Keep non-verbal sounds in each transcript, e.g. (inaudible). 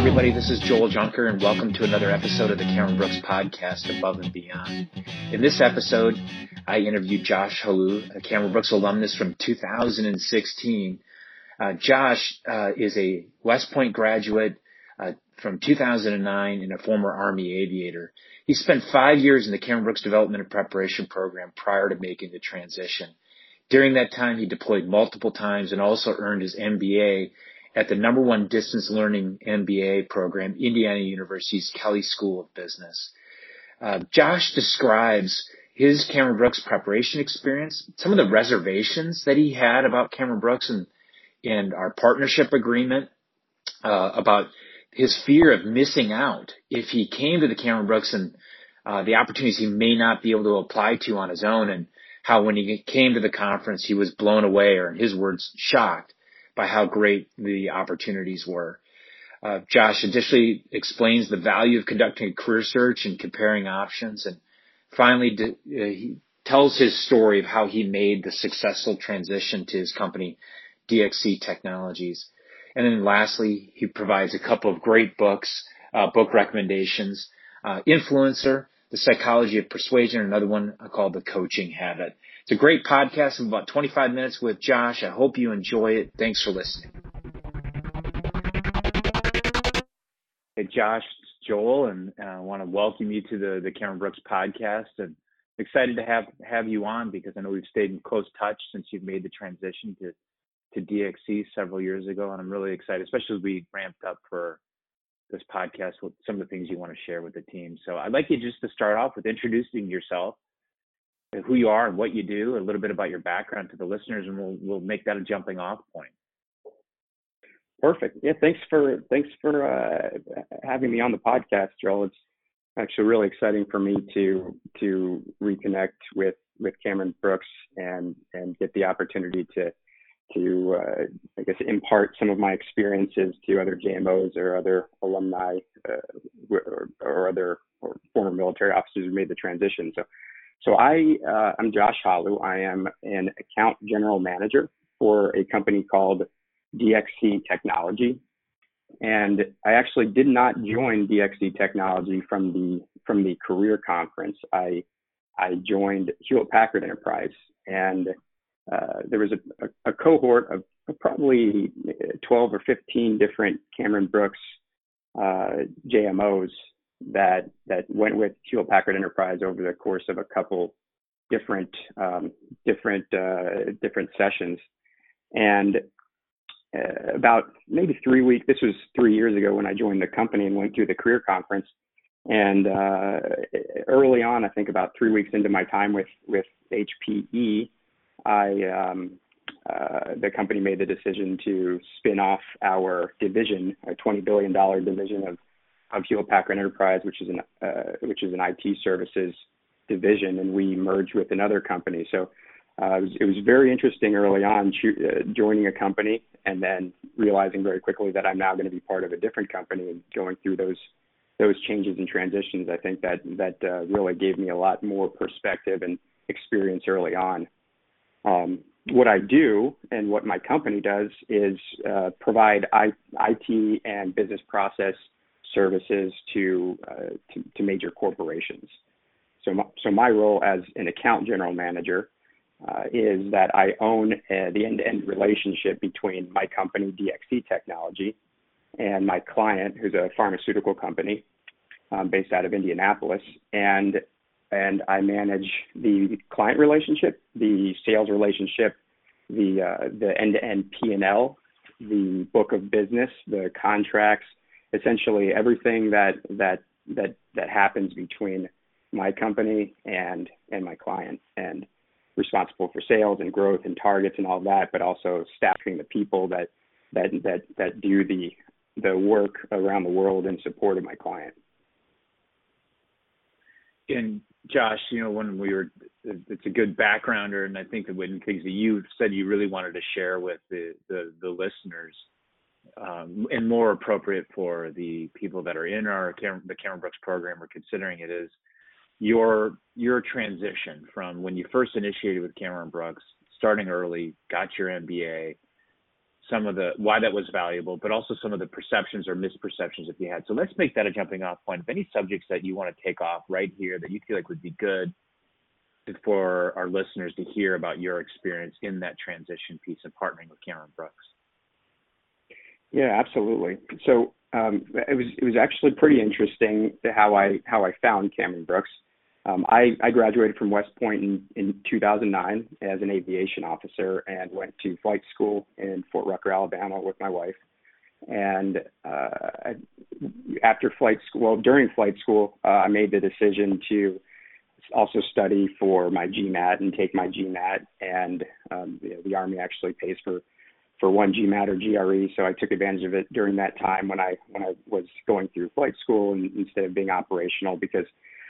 everybody. This is Joel Junker, and welcome to another episode of the Cameron Brooks podcast, Above and Beyond. In this episode, I interviewed Josh Halu, a Cameron Brooks alumnus from 2016. Uh, Josh uh, is a West Point graduate uh, from 2009 and a former Army aviator. He spent five years in the Cameron Brooks Development and Preparation Program prior to making the transition. During that time, he deployed multiple times and also earned his MBA at the number one distance learning MBA program, Indiana University's Kelley School of Business. Uh, Josh describes his Cameron Brooks preparation experience, some of the reservations that he had about Cameron Brooks and, and our partnership agreement, uh, about his fear of missing out if he came to the Cameron Brooks and uh, the opportunities he may not be able to apply to on his own and how when he came to the conference he was blown away or in his words shocked by how great the opportunities were. Uh, Josh additionally explains the value of conducting a career search and comparing options. And finally, uh, he tells his story of how he made the successful transition to his company, DXC Technologies. And then lastly, he provides a couple of great books, uh, book recommendations, uh, Influencer, The Psychology of Persuasion, another one called The Coaching Habit. It's a great podcast of about 25 minutes with Josh. I hope you enjoy it. Thanks for listening. Hey, Josh, it's Joel, and uh, I want to welcome you to the, the Cameron Brooks podcast. And excited to have, have you on because I know we've stayed in close touch since you've made the transition to, to DXC several years ago. And I'm really excited, especially as we ramped up for this podcast with some of the things you want to share with the team. So I'd like you just to start off with introducing yourself who you are and what you do, a little bit about your background to the listeners, and we'll we'll make that a jumping off point. Perfect. Yeah, thanks for thanks for uh, having me on the podcast, Joel. It's actually really exciting for me to to reconnect with with Cameron Brooks and and get the opportunity to to uh, I guess impart some of my experiences to other JMOs or other alumni uh, or, or, other or former military officers who made the transition. So so I, uh, I'm Josh Halou. I am an account general manager for a company called DXC Technology. And I actually did not join DXC Technology from the from the career conference. I I joined Hewlett Packard Enterprise, and uh, there was a, a, a cohort of probably 12 or 15 different Cameron Brooks uh, JMOs that that went with Hewlett Packard Enterprise over the course of a couple different um, different uh, different sessions, and uh, about maybe three weeks. This was three years ago when I joined the company and went through the career conference. And uh, early on, I think about three weeks into my time with with HPE, I um, uh, the company made the decision to spin off our division, a $20 billion division of of Hewlett Packard Enterprise, which is an uh, which is an IT services division, and we merged with another company. So uh, it, was, it was very interesting early on uh, joining a company and then realizing very quickly that I'm now going to be part of a different company and going through those those changes and transitions. I think that that uh, really gave me a lot more perspective and experience early on. Um, what I do and what my company does is uh, provide I, IT and business process services to, uh, to, to, major corporations. So my, so my role as an account general manager uh, is that I own uh, the end-to-end relationship between my company, DXC Technology, and my client, who's a pharmaceutical company um, based out of Indianapolis. And, and I manage the client relationship, the sales relationship, the, uh, the end-to-end P&L, the book of business, the contracts, essentially everything that that that that happens between my company and and my client and responsible for sales and growth and targets and all that but also staffing the people that that that that do the the work around the world in support of my client. And Josh, you know, when we were, it's a good backgrounder, and I think when things that you said you really wanted to share with the the, the listeners um, and more appropriate for the people that are in our the Cameron Brooks program or considering it is your your transition from when you first initiated with Cameron Brooks, starting early, got your MBA, some of the why that was valuable, but also some of the perceptions or misperceptions if you had. So let's make that a jumping off point. If any subjects that you want to take off right here that you feel like would be good for our listeners to hear about your experience in that transition piece of partnering with Cameron Brooks. Yeah, absolutely. So um, it was it was actually pretty interesting how I how I found Cameron Brooks. Um, I, I graduated from West Point in, in 2009 as an aviation officer and went to flight school in Fort Rucker, Alabama with my wife. And uh, after flight school, well, during flight school, uh, I made the decision to also study for my GMAT and take my GMAT. And um, the Army actually pays for for one GMAT or GRE, so I took advantage of it during that time when I when I was going through flight school and, instead of being operational because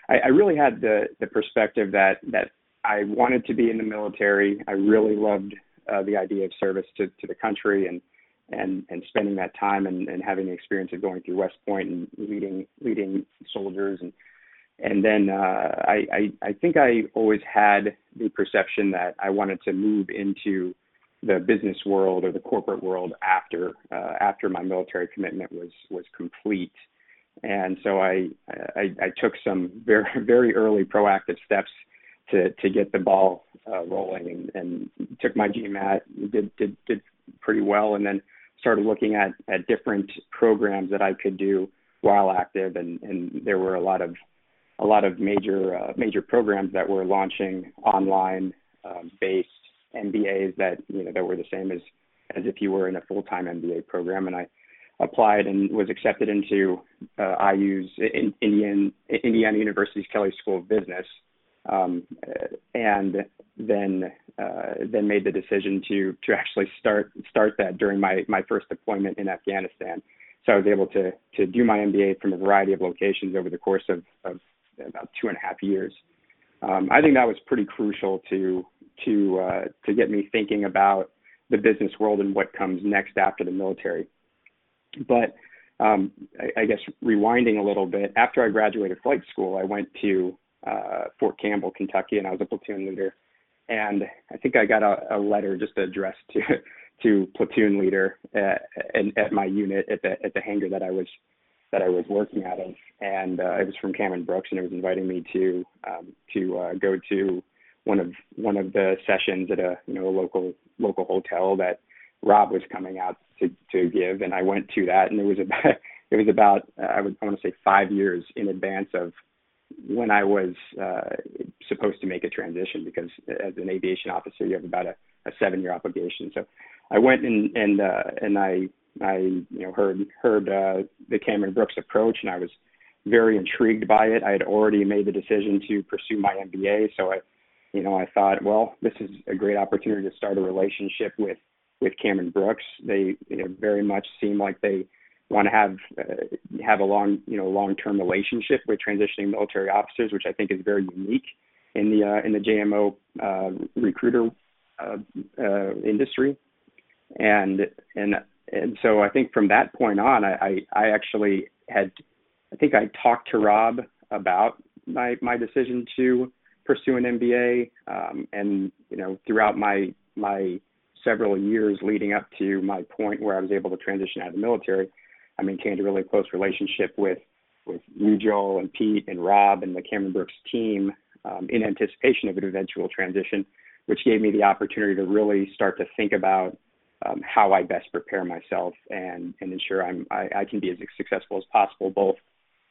I, I really had the the perspective that that I wanted to be in the military. I really loved uh, the idea of service to to the country and and and spending that time and, and having the experience of going through West Point and leading leading soldiers and and then uh, I, I I think I always had the perception that I wanted to move into the business world or the corporate world after uh, after my military commitment was was complete. And so I, I, I took some very (laughs) very early proactive steps to to get the ball uh, rolling and, and took my GMAT did did did pretty well and then started looking at at different programs that I could do while active. And and there were a lot of a lot of major uh, major programs that were launching online um, based MBAs that you know that were the same as as if you were in a full time MBA program and I applied and was accepted into uh, IU's in, Indian, Indiana University's Kelley School of Business, um, and then uh, then made the decision to to actually start start that during my my first deployment in Afghanistan. So I was able to to do my MBA from a variety of locations over the course of, of about two and a half years. Um, I think that was pretty crucial to to uh, to get me thinking about the business world and what comes next after the military. But um, I, I, guess rewinding a little bit, after I graduated flight school, I went to uh, Fort Campbell, Kentucky, and I was a platoon leader. And I think I got a, a letter just addressed to to platoon leader at, at my unit at the at the hangar that I was that I was working out of, and uh, it was from Cameron Brooks, and it was inviting me to um, to uh, go to one of one of the sessions at a you know a local local hotel that Rob was coming out to to give, and I went to that, and it was about (laughs) it was about uh, I would I want to say five years in advance of when I was uh, supposed to make a transition because as an aviation officer you have about a, a seven year obligation. So I went and and uh, and I I you know heard heard uh, the Cameron Brooks approach, and I was very intrigued by it. I had already made the decision to pursue my MBA, so I you know I thought, well, this is a great opportunity to start a relationship with with Cameron Brooks. They you know, very much seem like they want to have uh, have a long you know long term relationship with transitioning military officers, which I think is very unique in the uh, in the JMO uh, recruiter uh, uh, industry. And and and so I think from that point on, I, I, I actually had I think I talked to Rob about my my decision to pursue an MBA, um, and you know throughout my my several years leading up to my point where I was able to transition out of the military, I maintained a really close relationship with with you, Joel, and Pete, and Rob, and the Cameron Brooks team um, in anticipation of an eventual transition, which gave me the opportunity to really start to think about um, how I best prepare myself and and ensure I'm I, I can be as successful as possible both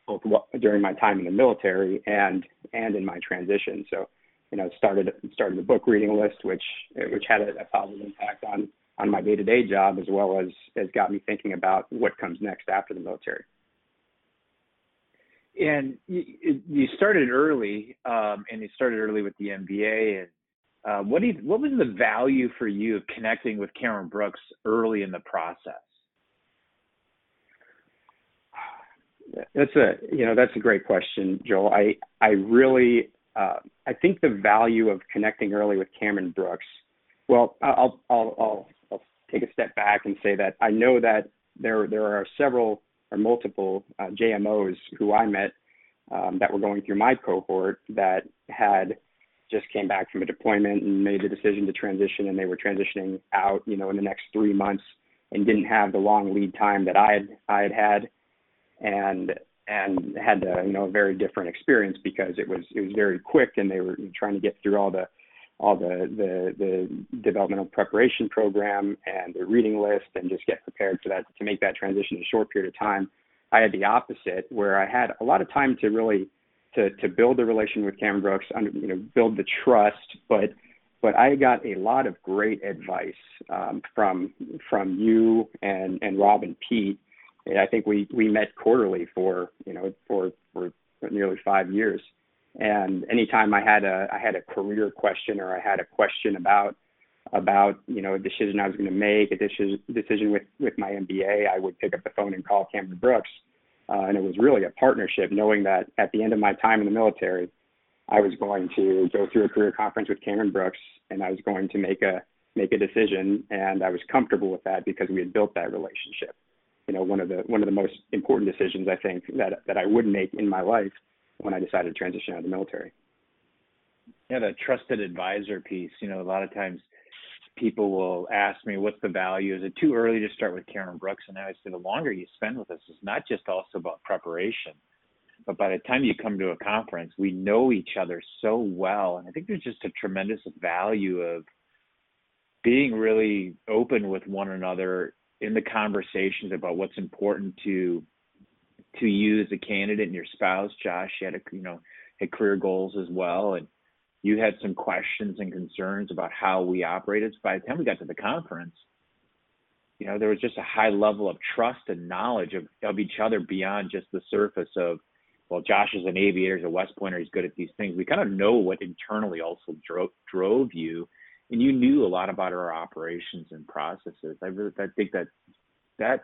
both during my time in the military and and in my transition. So you know, started started the book reading list, which which had a, a positive impact on on my day to day job as well as as got me thinking about what comes next after the military. And you, you started early, um, and you started early with the MBA. And uh, what do you, what was the value for you of connecting with Cameron Brooks early in the process? That's a you know that's a great question, Joel. I I really uh, I think the value of connecting early with Cameron Brooks. Well, I'll, I'll, I'll, I'll take a step back and say that I know that there there are several or multiple uh, JMOs who I met um, that were going through my cohort that had just came back from a deployment and made the decision to transition, and they were transitioning out, you know, in the next three months and didn't have the long lead time that I had I had had, and and had a, you know a very different experience because it was it was very quick and they were trying to get through all the all the the the developmental preparation program and the reading list and just get prepared for that to make that transition in a short period of time. I had the opposite where I had a lot of time to really to to build a relation with Cameron Brooks, under, you know, build the trust, but but I got a lot of great advice um, from from you and and Rob and Pete. I think we we met quarterly for you know for for nearly five years. And anytime I had a I had a career question or I had a question about about you know a decision I was going to make, a decision decision with with my MBA, I would pick up the phone and call Cameron Brooks. Uh, and it was really a partnership, knowing that at the end of my time in the military, I was going to go through a career conference with Cameron Brooks, and I was going to make a make a decision, and I was comfortable with that because we had built that relationship. You know, one of the one of the most important decisions I think that that I would make in my life when I decided to transition out of the military. Yeah, the trusted advisor piece. You know, a lot of times people will ask me, "What's the value? Is it too early to start with Cameron Brooks?" And I always say, the longer you spend with us, it's not just also about preparation but by the time you come to a conference, we know each other so well. And I think there's just a tremendous value of being really open with one another in the conversations about what's important to to you as a candidate and your spouse. Josh you had a, you know had career goals as well, and you had some questions and concerns about how we operated. So by the time we got to the conference, you know there was just a high level of trust and knowledge of of each other beyond just the surface of well, Josh is an aviator, he's a West Pointer, he's good at these things. We kind of know what internally also drove drove you, and you knew a lot about our operations and processes. I really I think that that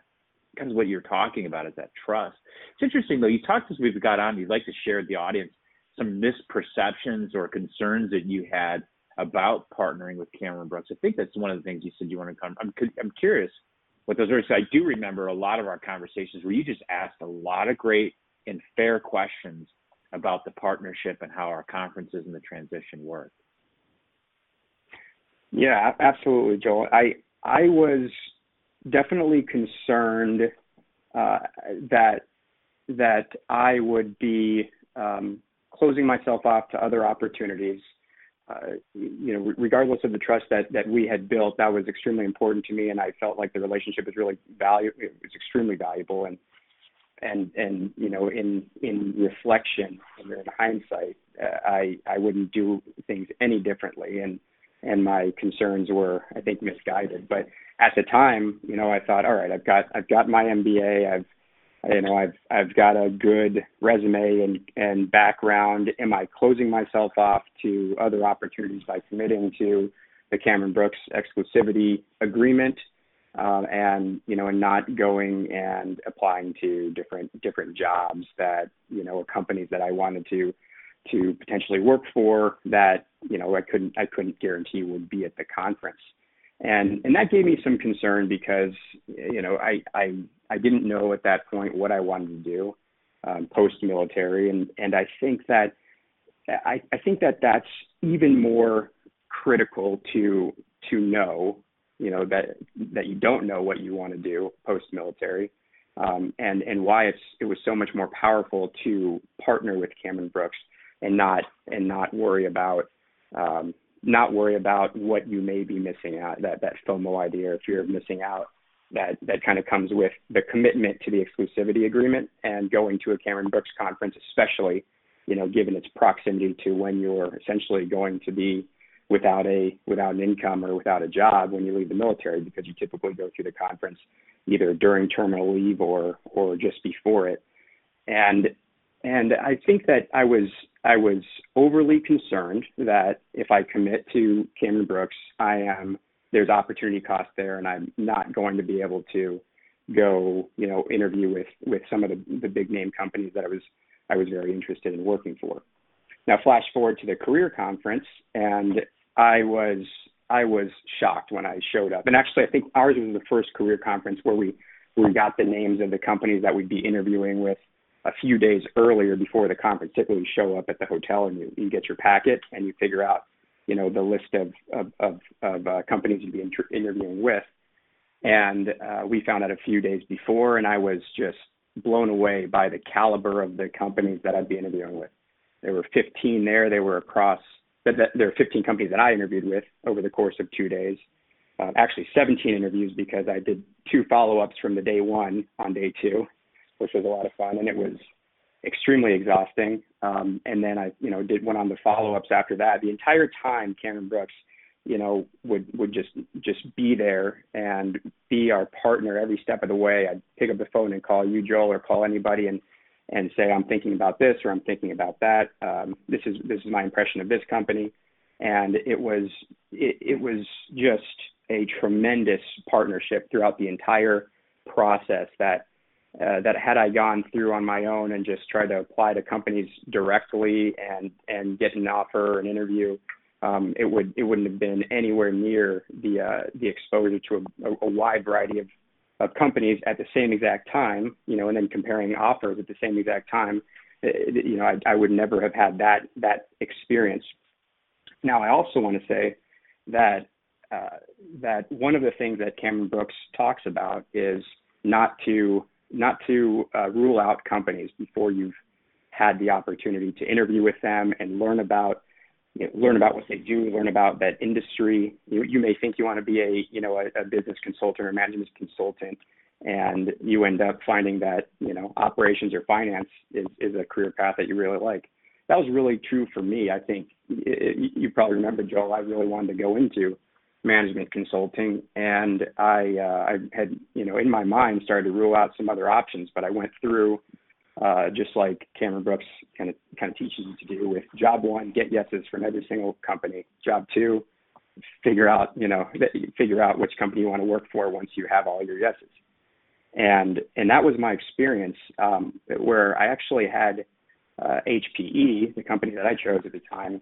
kind of what you're talking about is that trust. It's interesting though. You talked as we've got on. You'd like to share with the audience some misperceptions or concerns that you had about partnering with Cameron Brooks. I think that's one of the things you said you want to come. I'm I'm curious what those are. So I do remember a lot of our conversations where you just asked a lot of great and fair questions about the partnership and how our conferences and the transition work. Yeah, absolutely, Joel. I I was definitely concerned uh, that that I would be um, closing myself off to other opportunities. Uh, you know, regardless of the trust that that we had built, that was extremely important to me, and I felt like the relationship was really valuable. It was extremely valuable, and and and you know in in reflection and in hindsight uh, i i wouldn't do things any differently and and my concerns were i think misguided. But at the time you know i thought all right i've got i've got my mba i've you know i've i've got a good resume and and background. Am i closing myself off to other opportunities by committing to the cameron brooks exclusivity agreement um, and you know, and not going and applying to different different jobs that you know, companies that I wanted to to potentially work for that you know I couldn't I couldn't guarantee would be at the conference, and and that gave me some concern because you know I I I didn't know at that point what I wanted to do um, post military, and and I think that I I think that that's even more critical to to know you know that that you don't know what you want to do post military um, and and why it's it was so much more powerful to partner with Cameron Brooks and not and not worry about um, not worry about what you may be missing out that that FOMO idea or fear of missing out that that kind of comes with the commitment to the exclusivity agreement and going to a Cameron Brooks conference especially you know given its proximity to when you're essentially going to be without a without an income or without a job when you leave the military because you typically go through the conference either during terminal leave or or just before it. And and I think that I was I was overly concerned that if I commit to Cameron Brooks I am there's opportunity cost there and I'm not going to be able to go you know interview with with some of the the big name companies that I was I was very interested in working for. Now, flash forward to the career conference, and I was I was shocked when I showed up. And actually, I think ours was the first career conference where we we got the names of the companies that we'd be interviewing with a few days earlier before the conference. Typically, you show up at the hotel and you, you get your packet and you figure out, you know, the list of of of, of uh, companies you'd be inter- interviewing with. And uh, we found out a few days before, and I was just blown away by the caliber of the companies that I'd be interviewing with. There were 15 there. They were across. But there were 15 companies that I interviewed with over the course of two days. Uh, actually, 17 interviews because I did two follow-ups from the day one on day two, which was a lot of fun, and it was extremely exhausting. Um, and then I, you know, did went on the follow-ups after that. The entire time, Cameron Brooks you know, would would just just be there and be our partner every step of the way. I'd pick up the phone and call you, Joel, or call anybody and and say I'm thinking about this or I'm thinking about that. Um, this is this is my impression of this company, and it was it, it was just a tremendous partnership throughout the entire process that uh, that had I gone through on my own and just tried to apply to companies directly and and get an offer, an interview, um, it would it wouldn't have been anywhere near the uh, the exposure to a, a wide variety of of companies at the same exact time, you know, and then comparing offers at the same exact time, it, you know, I, I would never have had that that experience. Now, I also want to say that uh, that one of the things that Cameron Brooks talks about is not to not to uh, rule out companies before you've had the opportunity to interview with them and learn about you know, learn about what they do, learn about that industry. You, you may think you want to be a, you know, a, a business consultant or management consultant, and you end up finding that, you know, operations or finance is, is a career path that you really like. That was really true for me. I think it, you probably remember, Joel, I really wanted to go into management consulting, and I, uh, I had, you know, in my mind started to rule out some other options, but I went through uh, just like Cameron Brooks kind of kind of teaches you to do with job one, get yeses from every single company. Job two, figure out you know figure out which company you want to work for once you have all your yeses. And and that was my experience um, where I actually had uh, HPE, the company that I chose at the time.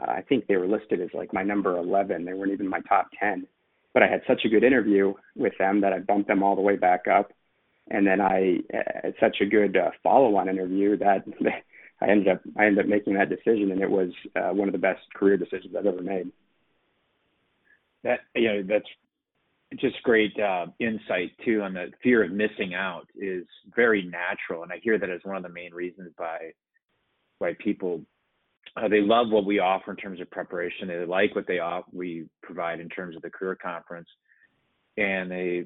Uh, I think they were listed as like my number 11. They weren't even my top 10. But I had such a good interview with them that I bumped them all the way back up and then I had such a good uh, follow-on interview that (laughs) I ended up I ended up making that decision, and it was uh, one of the best career decisions I've ever made. That you know that's just great uh, insight too on the fear of missing out is very natural, and I hear that as one of the main reasons by why people uh, they love what we offer in terms of preparation. They like what they off, we provide in terms of the career conference, and they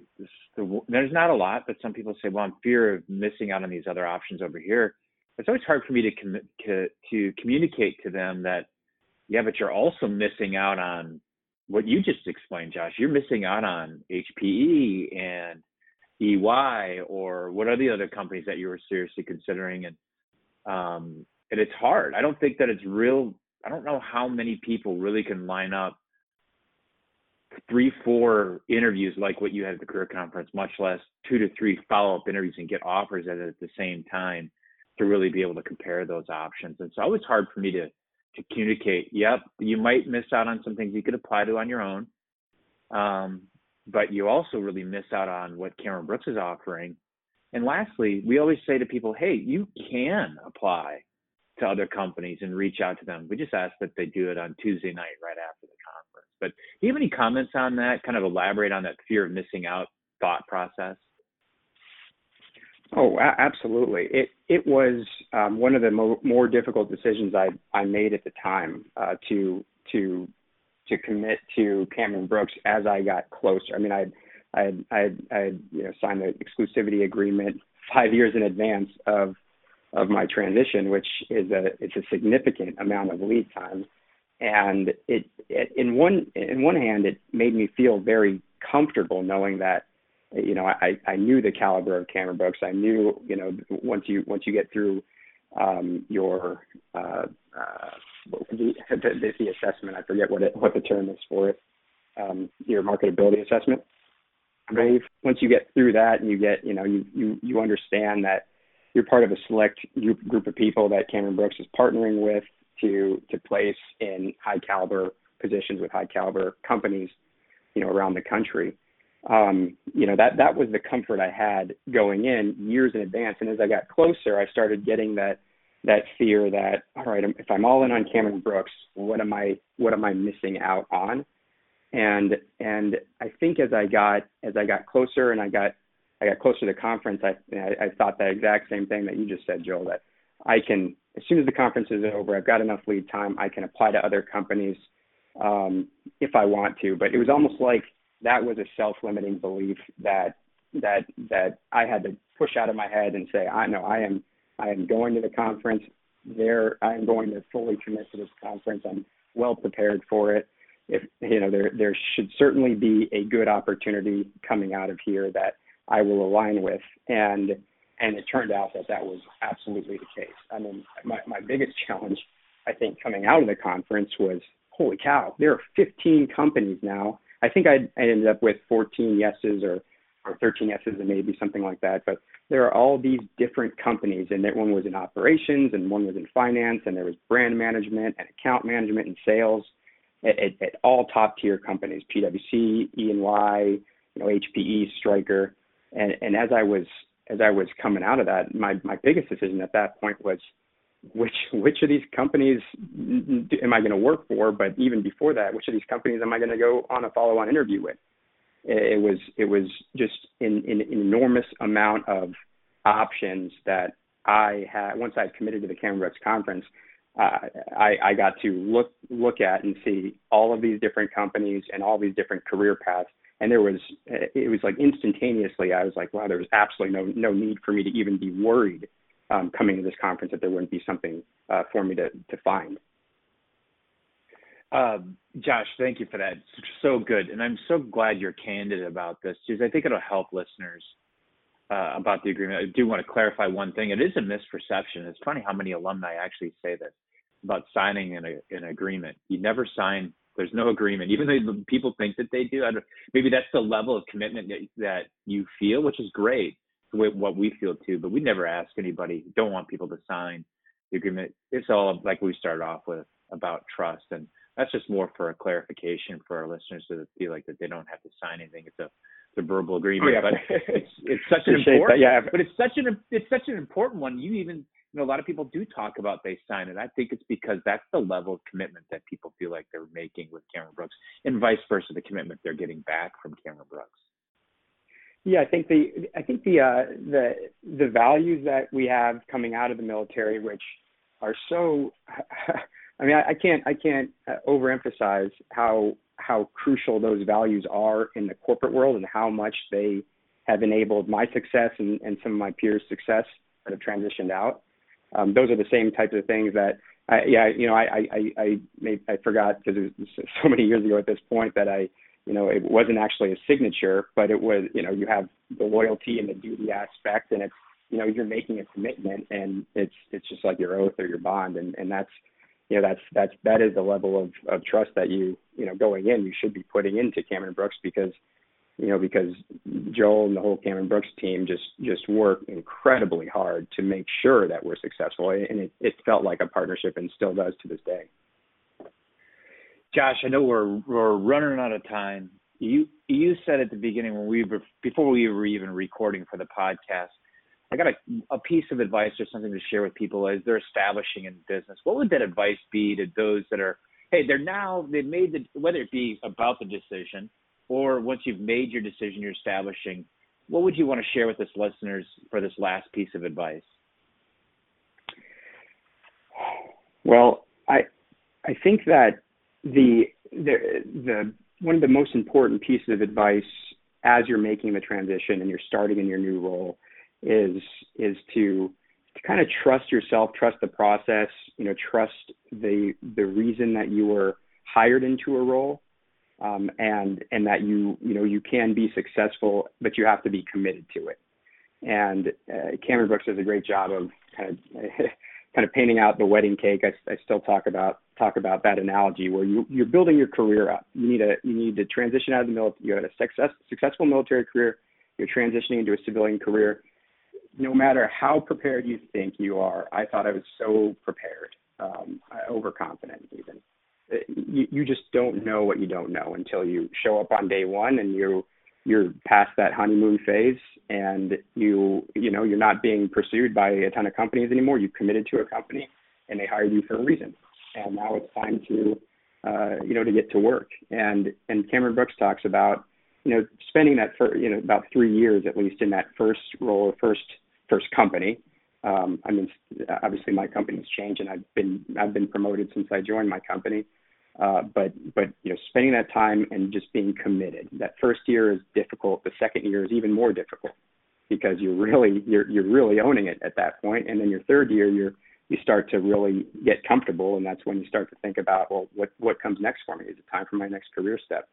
there's not a lot, but some people say, well, I'm fear of missing out on these other options over here. It's always hard for me to com- to, to communicate to them that, yeah, but you're also missing out on what you just explained, Josh. You're missing out on HPE and EY or what are the other companies that you were seriously considering, and um, and it's hard. I don't think that it's real. I don't know how many people really can line up three, four interviews like what you had at the career conference, much less two to three follow up interviews and get offers at, at the same time to really be able to compare those options. And so it was hard for me to to communicate. Yep, you might miss out on some things you could apply to on your own, um, but you also really miss out on what Cameron Brooks is offering. And lastly, we always say to people, hey, you can apply to other companies and reach out to them. We just ask that they do it on Tuesday night right after the conference. But do you have any comments on that? Kind of elaborate on that fear of missing out thought process. Oh, absolutely. It it was um, one of the mo- more difficult decisions I I made at the time uh, to to to commit to Cameron Brooks as I got closer. I mean, I I I I you know signed the exclusivity agreement five years in advance of of my transition, which is a it's a significant amount of lead time and it, it in one in one hand it made me feel very comfortable knowing that you know I I knew the caliber of Cameron Brooks. I knew you know once you once you get through um, your uh, uh, the, the, the assessment. I forget what it what the term is for it. Um, your marketability assessment. I believe once you get through that and you get you know you you you understand that you're part of a select group group of people that Cameron Brooks is partnering with to to place in high caliber positions with high caliber companies, you know, around the country. Um, you know, that that was the comfort I had going in years in advance. And as I got closer, I started getting that that fear that all right, if I'm all in on Cameron Brooks, what am I what am I missing out on? and and I think as I got as I got closer and I got I got closer to the conference, I, I I thought that exact same thing that you just said, Joel. That I can as soon as the conference is over, I've got enough lead time. I can apply to other companies um, if I want to. But it was almost like that was a self-limiting belief that that that I had to push out of my head and say, I know I am I am going to the conference. There, I am going to fully commit to this conference. I'm well prepared for it. If you know, there there should certainly be a good opportunity coming out of here that I will align with, and and it turned out that that was absolutely the case. I mean, my my biggest challenge, I think, coming out of the conference was, holy cow, there are 15 companies now. I think I ended up with 14 yeses or or 13 yeses and maybe something like that, but there are all these different companies, and that one was in operations, and one was in finance, and there was brand management and account management and sales at, at, at all top tier companies, PwC, E&Y, you know, HPE, Stryker, and and as I was as I was coming out of that, my my biggest decision at that point was which which of these companies am I going to work for? But even before that, which of these companies am I going to go on a follow on interview with? it was it was just in an enormous amount of options that I had once I committed to the Cameron conference. Uh, I, I got to look look at and see all of these different companies and all these different career paths, and there was it was like instantaneously I was like, wow, there was absolutely no no need for me to even be worried um, coming to this conference that there wouldn't be something uh, for me to to find. Um, Josh, thank you for that. So good, and I'm so glad you're candid about this because I think it'll help listeners uh, about the agreement. I do want to clarify one thing. It is a misperception. It's funny how many alumni actually say this about signing an, an agreement. You never sign. There's no agreement, even though people think that they do. maybe that's the level of commitment that, that you feel, which is great. What we feel too, but we never ask anybody. Don't want people to sign the agreement. It's all like we started off with about trust and that's just more for a clarification for our listeners to feel like that they don't have to sign anything. It's a it's a verbal agreement, oh, yeah. but it's it's such (laughs) an important. That, yeah. But it's such an it's such an important one. You even you know a lot of people do talk about they sign it. I think it's because that's the level of commitment that people feel like they're making with Cameron Brooks, and vice versa, the commitment they're getting back from Cameron Brooks. Yeah, I think the I think the uh, the the values that we have coming out of the military, which are so (laughs) I mean, I, I can't I can't uh, overemphasize how how crucial those values are in the corporate world and how much they have enabled my success and, and some of my peers' success that have transitioned out. Um, those are the same types of things that I, yeah, you know, I I I made, I forgot because it was (laughs) so many years ago at this point that I, you know, it wasn't actually a signature, but it was, you know, you have the loyalty and the duty aspect, and it's, you know, you're making a commitment, and it's it's just like your oath or your bond, and and that's you know that's that's that is the level of of trust that you you know going in you should be putting into Cameron Brooks because you know because Joel and the whole Cameron Brooks team just just work incredibly hard to make sure that we're successful and it, it felt like a partnership and still does to this day. Josh, I know we're we're running out of time. You you said at the beginning when we were before we were even recording for the podcast I got a, a piece of advice or something to share with people as they're establishing in business. What would that advice be to those that are, hey, they're now, they've made the, whether it be about the decision or once you've made your decision, you're establishing, what would you want to share with us listeners for this last piece of advice? Well, I, I think that the, the, the, one of the most important pieces of advice as you're making the transition and you're starting in your new role is is to to kind of trust yourself, trust the process, you know, trust the the reason that you were hired into a role, um, and and that you you know you can be successful, but you have to be committed to it. And uh, Cameron Brooks does a great job of kind of (laughs) kind of painting out the wedding cake. I, I still talk about talk about that analogy where you you're building your career up. You need a you need to transition out of the military. You had a success successful military career. You're transitioning into a civilian career no matter how prepared you think you are, I thought I was so prepared, um, overconfident. You, you just don't know what you don't know until you show up on day one and you you're past that honeymoon phase and you you know you're not being pursued by a ton of companies anymore. You've committed to a company and they hired you for a reason. And now it's time to uh, you know, to get to work. And and Cameron Brooks talks about, you know, spending that for you know about three years at least in that first role or first first company. Um, I mean, obviously my company's changed and I've been I've been promoted since I joined my company. Uh, but but you know, spending that time and just being committed. That first year is difficult. The second year is even more difficult because you're really you're you're really owning it at that point. And then your third year, you're you start to really get comfortable, and that's when you start to think about, well, what what comes next for me? Is it time for my next career step?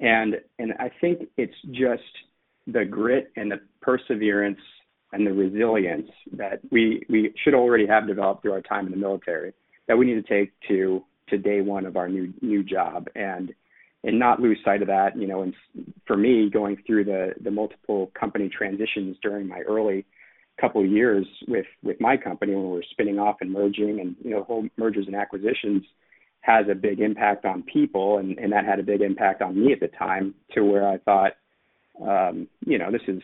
And and I think it's just the grit and the perseverance and the resilience that we we should already have developed through our time in the military that we need to take to to day one of our new new job. And and not lose sight of that you know and for me going through the the multiple company transitions during my early couple years with with my company when we're spinning off and merging and you know whole mergers and acquisitions has a big impact on people. And and that had a big impact on me at the time to where I thought um you know this is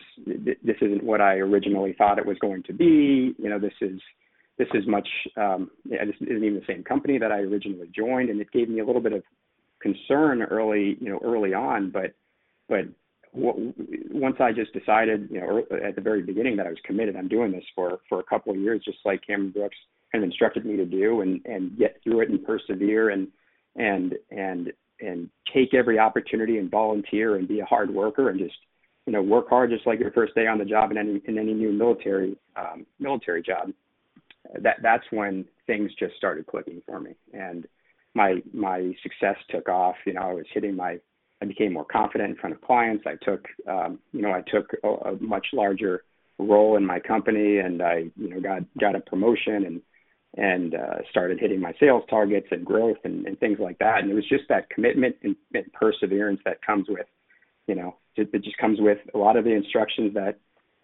this isn't what I originally thought it was going to be. You know this is this is much um yeah, this isn't even the same company that I originally joined and it gave me a little bit of concern early you know early on but but what, once I just decided, you know, at the very beginning that I was committed, I'm doing this for for a couple of years, just like Cameron Brooks kind of instructed me to do, and and get through it and persevere and and and and take every opportunity and volunteer and be a hard worker and just you know work hard just like your first day on the job in any in any new military um, military job. That that's when things just started clicking for me and my my success took off. You know, I was hitting my I became more confident in front of clients. I took, um, you know, I took a, a much larger role in my company, and I, you know, got got a promotion and and uh, started hitting my sales targets and growth and, and things like that. And it was just that commitment and, and perseverance that comes with, you know, it, just comes with a lot of the instructions that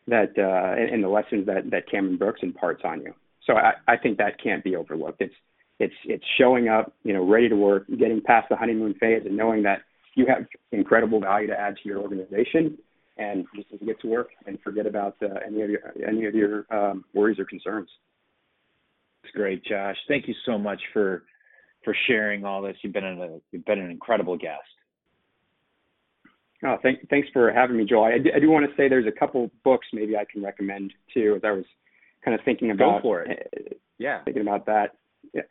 that uh, and, and the lessons that that Cameron Brooks imparts on you. So I, I think that can't be overlooked. It's it's it's showing up, you know, ready to work, getting past the honeymoon phase, and knowing that you have incredible value to add to your organization, and just get to work and forget about uh, any of your any of your um, worries or concerns. It's great, Josh. Thank you so much for for sharing all this. You've been a you've been an incredible guest. Oh, thank, thanks for having me, Joel. I do, I do want to say there's a couple books maybe I can recommend too, as I was kind of thinking about. Go for it. Uh, yeah. Thinking about that. Yeah.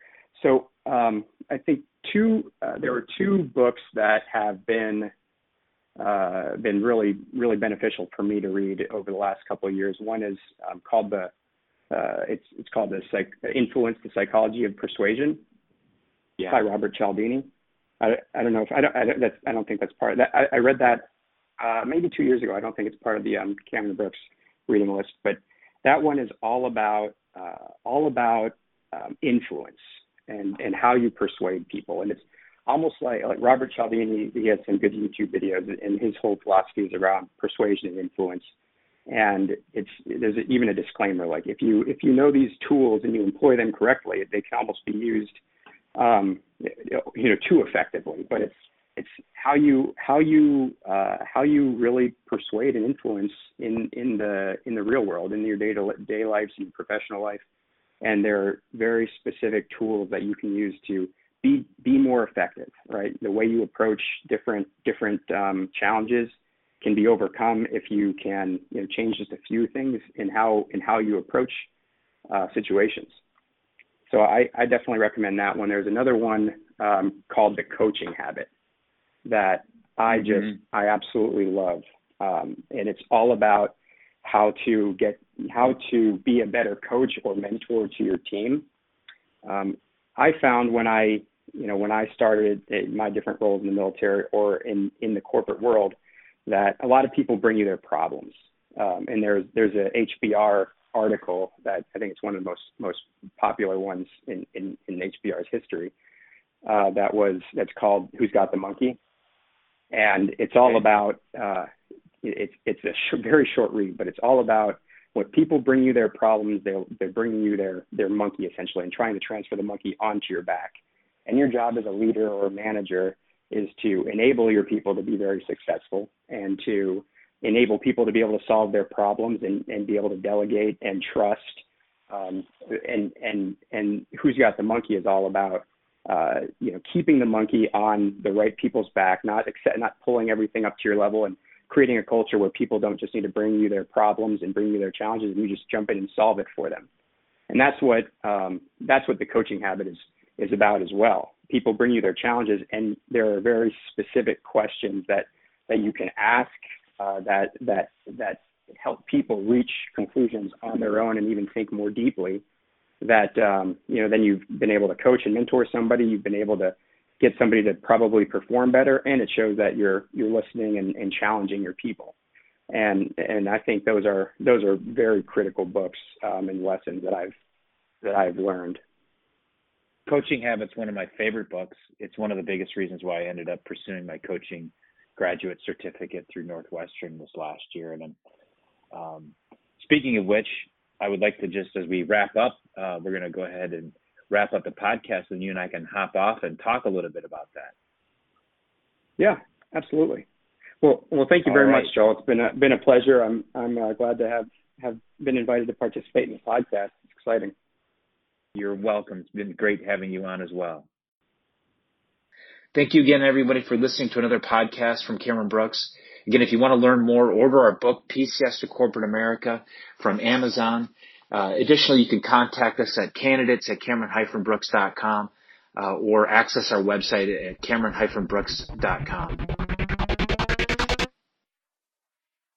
So um, I think two uh, there were two books that have been uh, been really really beneficial for me to read over the last couple of years. One is um, called the uh, it's it's called the psych influence the psychology of persuasion yeah. by Robert Cialdini. I, I don't know if I don't I don't, that's, I don't think that's part of that. I, I read that uh, maybe two years ago. I don't think it's part of the um, Cameron Brooks reading list, but that one is all about uh, all about um, influence and and how you persuade people. And it's almost like like Robert Cialdini. He has some good YouTube videos, and his whole philosophy is around persuasion and influence. And it's there's even a disclaimer like if you if you know these tools and you employ them correctly, they can almost be used um, you know too effectively. But it's it's how you how you uh, how you really persuade and influence in in the in the real world in your day to day lives and your professional life. And there are very specific tools that you can use to be be more effective right? The way you approach different different um, challenges can be overcome if you can you know change just a few things in how in how you approach uh, situations. So I, I definitely recommend that one. There's another one um, called the coaching habit that i mm-hmm. just i absolutely love um, and it's all about how to get how to be a better coach or mentor to your team. Um, I found when I you know when I started my different roles in the military or in in the corporate world that a lot of people bring you their problems. Um, and there's there's a HBR article that I think it's one of the most most popular ones in in, in HBR's history. Uh, that was that's called "Who's Got the Monkey," and it's all about uh, it's it's a sh- very short read, but it's all about when people bring you their problems, they're they're bringing you their their monkey essentially, and trying to transfer the monkey onto your back. And your job as a leader or a manager is to enable your people to be very successful and to enable people to be able to solve their problems and, and be able to delegate and trust. Um, and and and who's got the monkey is all about uh, you know, keeping the monkey on the right people's back, not accept, not pulling everything up to your level, and creating a culture where people don't just need to bring you their problems and bring you their challenges, and you just jump in and solve it for them. And that's what um, that's what the coaching habit is is about as well. People bring you their challenges, and there are very specific questions that that you can ask uh, that that that help people reach conclusions on their own and even think more deeply that um, you know then you've been able to coach and mentor somebody you've been able to get somebody to probably perform better and it shows that you're you're listening and, and challenging your people and and I think those are those are very critical books um, and lessons that I've that I've learned. Coaching Habits, one of my favorite books. It's one of the biggest reasons why I ended up pursuing my coaching graduate certificate through Northwestern this last year. And um, speaking of which, I would like to just as we wrap up, uh, we're going to go ahead and wrap up the podcast, and you and I can hop off and talk a little bit about that. Yeah, absolutely. Well, well, thank you very right. much, Joel. It's been a been a pleasure. I'm I'm uh, glad to have have been invited to participate in the podcast. It's exciting. You're welcome. It's been great having you on as well. Thank you again, everybody, for listening to another podcast from Cameron Brooks. Again, if you want to learn more, order our book, PCS to Corporate America, from Amazon. Uh, additionally, you can contact us at candidates at cameron-brooks.com uh, or access our website at cameron-brooks.com.